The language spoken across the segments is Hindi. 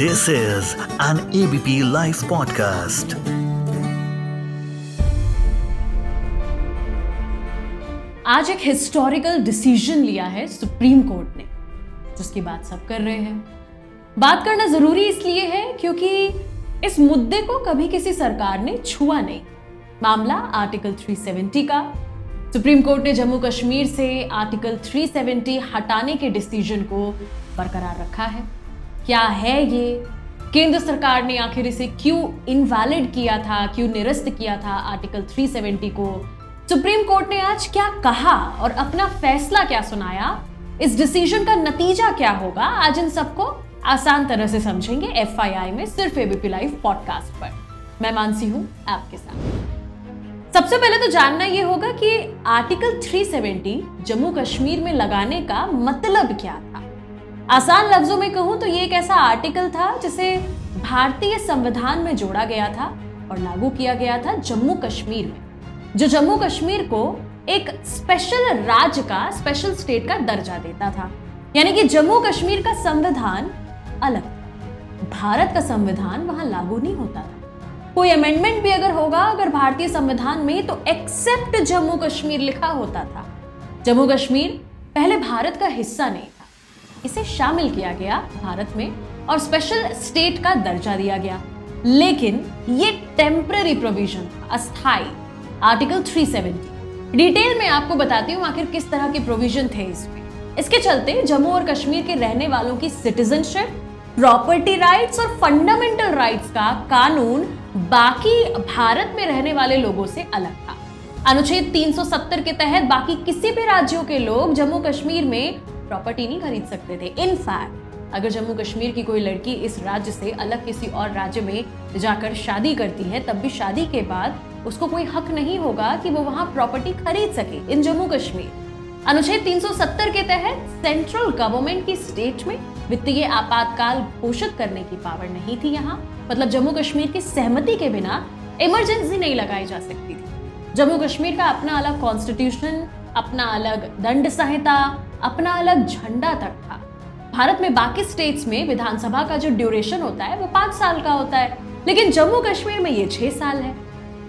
This is an ABP Life podcast. आज एक हिस्टोरिकल डिसीज़न लिया है सुप्रीम कोर्ट ने, जिसकी बात सब कर रहे हैं। बात करना ज़रूरी इसलिए है क्योंकि इस मुद्दे को कभी किसी सरकार ने छुआ नहीं। मामला आर्टिकल 370 का। सुप्रीम कोर्ट ने जम्मू कश्मीर से आर्टिकल 370 हटाने के डिसीज़न को बरकरार रखा है। क्या है ये? केंद्र सरकार ने आखिर इसे क्यों इनवैलिड किया था, क्यों निरस्त किया था आर्टिकल 370 को? सुप्रीम कोर्ट ने आज क्या कहा और अपना फैसला क्या सुनाया? इस डिसीज़न का नतीजा क्या होगा? आज इन सबको आसान तरह से समझेंगे एफआईआई में सिर्फ़ एबीपी लाइव पॉडकास्ट पर। मैं मानसी हूँ आपके साथ। सबसे पहले तो जानना यह होगा कि आर्टिकल 370 जम्मू कश्मीर में लगाने का मतलब क्या था? आसान लफ्जों में कहूँ तो ये एक ऐसा आर्टिकल था जिसे भारतीय संविधान में जोड़ा गया था और लागू किया गया था जम्मू कश्मीर में, जो जम्मू कश्मीर को एक स्पेशल राज्य का स्पेशल स्टेट का दर्जा देता था। यानी कि जम्मू कश्मीर का संविधान अलग, भारत का संविधान वहाँ लागू नहीं होता था। कोई अमेंडमेंट भी अगर होगा, अगर भारतीय संविधान में तो एक्सेप्ट जम्मू कश्मीर लिखा होता था। जम्मू कश्मीर पहले भारत का हिस्सा नहीं इसे शामिल किया गया भारत में और स्पेशल स्टेट का दर्जा दिया गया। लेकिन ये टेम्पररी प्रोविज़न अस्थाई आर्टिकल 370 डिटेल में आपको बताती हूँ आखिर किस तरह के प्रोविज़न थे इसमें। इसके चलते जम्मू और कश्मीर के रहने वालों की सिटीजनशिप प्रॉपर्टी राइट्स और फंडामेंटल राइट्स का कानून बाकी भारत में रहने वाले लोगों से अलग था। अनुच्छेद 370 के तहत बाकी किसी भी राज्यों के लोग जम्मू कश्मीर में प्रॉपर्टी नहीं खरीद सकते थे। इनफैक्ट अगर जम्मू कश्मीर की कोई लड़की इस राज्य से अलग किसी और राज्य में जाकर शादी करती है, तब भी शादी के बाद उसको कोई हक नहीं होगा कि वो वहाँ प्रॉपर्टी खरीद सके इन जम्मू कश्मीर। अनुच्छेद 370 के तहत सेंट्रल गवर्नमेंट की स्टेट में वित्तीय आपातकाल घोषित करने की पावर नहीं थी यहाँ। मतलब जम्मू कश्मीर की सहमति के बिना इमरजेंसी नहीं लगाई जा सकती थी। जम्मू कश्मीर का अपना अलग कॉन्स्टिट्यूशन अपना अलग दंड संहिता अपना अलग झंडा तक था। भारत में बाकी स्टेट्स में विधानसभा का जो ड्यूरेशन होता है, वो पाँच साल का होता है। लेकिन जम्मू कश्मीर में ये छह साल है।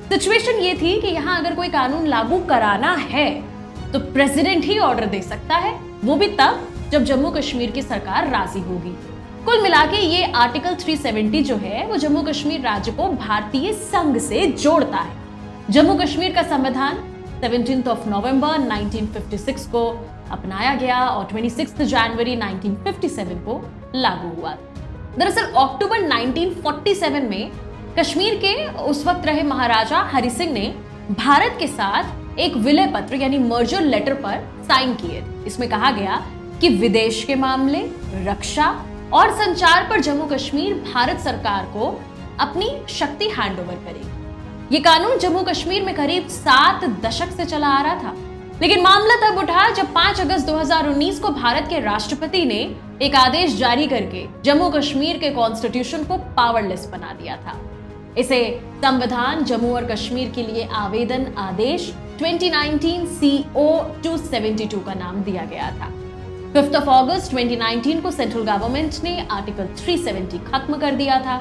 सिचुएशन ये थी कि यहाँ अगर कोई कानून लागू कराना है तो प्रेसिडेंट ही ऑर्डर दे सकता है। वो भी तब, जब जम्मू कश्मीर की सरकार राज़ी होगी। कुल मिला के ये आर्टिकल 370 जो है, वो जम्मू कश्मीर राज्य को भारतीय संघ से जोड़ता है। जम्मू कश्मीर का संविधान सेवनटीन ऑफ़ नवंबर 1956 को अपनाया गया और 26 जनवरी 1957 को लागू हुआ। दरअसल अक्टूबर 1947 में कश्मीर के उस वक्त रहे महाराजा हरि सिंह ने भारत के साथ एक विलय पत्र यानी मर्जर लेटर पर साइन किए। इसमें कहा गया कि विदेश के मामले, रक्षा और संचार पर जम्मू कश्मीर भारत सरकार को अपनी शक्ति हैंडओवर करेगी। ये कानून जम्मू कश्मीर में करीब सात दशक से चला आ रहा था। लेकिन मामला तब उठा जब 5 अगस्त 2019 को भारत के राष्ट्रपति ने एक आदेश जारी करके जम्मू कश्मीर के कॉन्स्टिट्यूशन को पावरलेस बना दिया था। इसे संविधान जम्मू और कश्मीर के लिए आवेदन आदेश 2019 CO 272 का नाम दिया गया था। 5 ऑफ़ अगस्त 2019 को सेंट्रल गवर्नमेंट ने आर्टिकल 370 खत्म कर दिया था।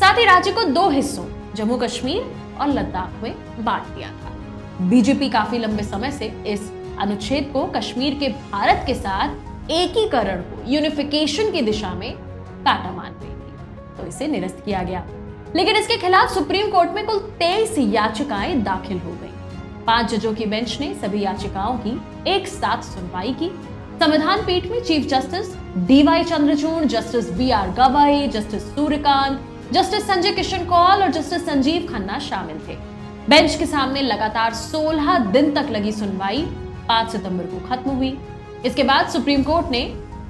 साथ ही राज्य को दो हिस्सों जम्मू कश्मीर और लद्दाख में बांट दिया था। बीजेपी काफ़ी लंबे समय से इस अनुच्छेद को कश्मीर के भारत के साथ एकीकरण को यूनिफिकेशन की दिशा में काटा मान रही थी। तो इसे निरस्त किया गया। लेकिन इसके खिलाफ सुप्रीम कोर्ट में कुल तेईस याचिकाएँ दाखिल हो गई। पाँच जजों की बेंच ने सभी याचिकाओं की एक साथ सुनवाई की। संविधान पीठ में chief justice D Y Chandrachud, justice B R Gavai, justice Suryakant, justice Sanjay Kishan Kaul और जस्टिस संजीव खन्ना शामिल थे। बेंच के सामने लगातार 16 दिन तक लगी सुनवाई 5 सितंबर को खत्म हुई। इसके बाद सुप्रीम कोर्ट ने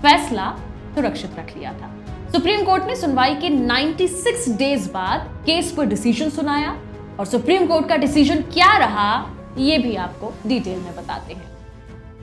फैसला सुरक्षित रख लिया था। सुप्रीम कोर्ट ने सुनवाई के 96 डेज़ बाद केस पर डिसीज़न सुनाया और सुप्रीम कोर्ट का डिसीज़न क्या रहा, ये भी आपको डिटेल में बताते हैं।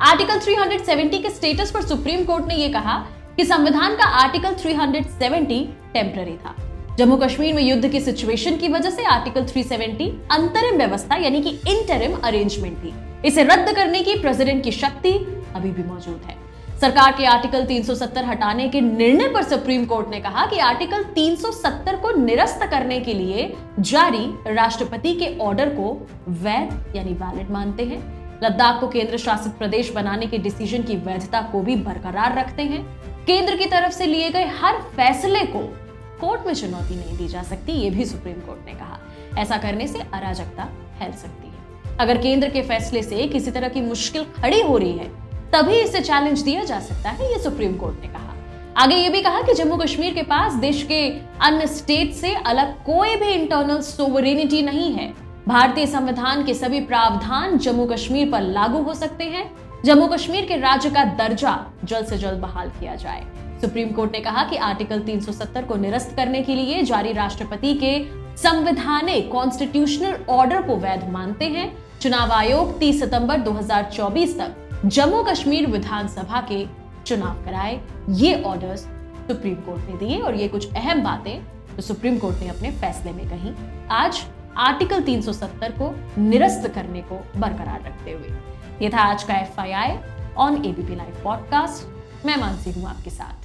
आर्टिकल 370 के स्टेटस पर सुप्रीम कोर्ट ने यह कहा कि संविधान का आर्टिकल 370 टेम्पररी था। जम्मू कश्मीर में युद्ध की सिचुएशन की वजह से आर्टिकल 370 अंतरिम व्यवस्था, यानी कि इंटरिम अरेंजमेंट थी। इसे रद्द करने की प्रेसिडेंट की शक्ति अभी भी मौजूद है। सरकार के आर्टिकल 370 हटाने के निर्णय पर सुप्रीम कोर्ट ने कहा कि आर्टिकल 370 को निरस्त करने के लिए जारी राष्ट्रपति के ऑर्डर को वैध, यानी वैलिड मानते हैं। लद्दाख को केंद्र शासित प्रदेश बनाने के डिसीज़न की वैधता को भी बरकरार रखते हैं। केंद्र की तरफ़ से लिए गए हर फैसले को कोर्ट में चुनौती नहीं दी जा सकती, ये भी सुप्रीम कोर्ट ने कहा। ऐसा करने से अराजकता फैल सकती है। अगर केंद्र के फैसले से किसी तरह की मुश्किल खड़ी हो रही है, तभी इसे चैलेंज दिया जा सकता है, ये सुप्रीम कोर्ट ने कहा। आगे ये भी कहा कि जम्मू कश्मीर के पास देश के अन्य स्टेट से अलग कोई भी इंटरनल सोवरेनिटी नहीं है। भारतीय संविधान के सभी प्रावधान जम्मू कश्मीर पर लागू हो सकते हैं। जम्मू कश्मीर के राज्य का दर्जा जल्द से जल्द बहाल किया जाए। सुप्रीम कोर्ट ने कहा कि आर्टिकल 370 को निरस्त करने के लिए जारी राष्ट्रपति के संवैधानिक कॉन्स्टिट्यूशनल ऑर्डर को वैध मानते हैं। चुनाव आयोग 30 सितंबर 2024 तक जम्मू कश्मीर विधानसभा के चुनाव कराए। ये ऑर्डर्स सुप्रीम कोर्ट ने दिए और ये कुछ अहम बातें तो सुप्रीम कोर्ट ने अपने फैसले में कही। आज आर्टिकल 370 को निरस्त करने को बरकरार रखते हुए। ये था आज का F I on ABP live podcast मैं मानसी हूँ आपके साथ।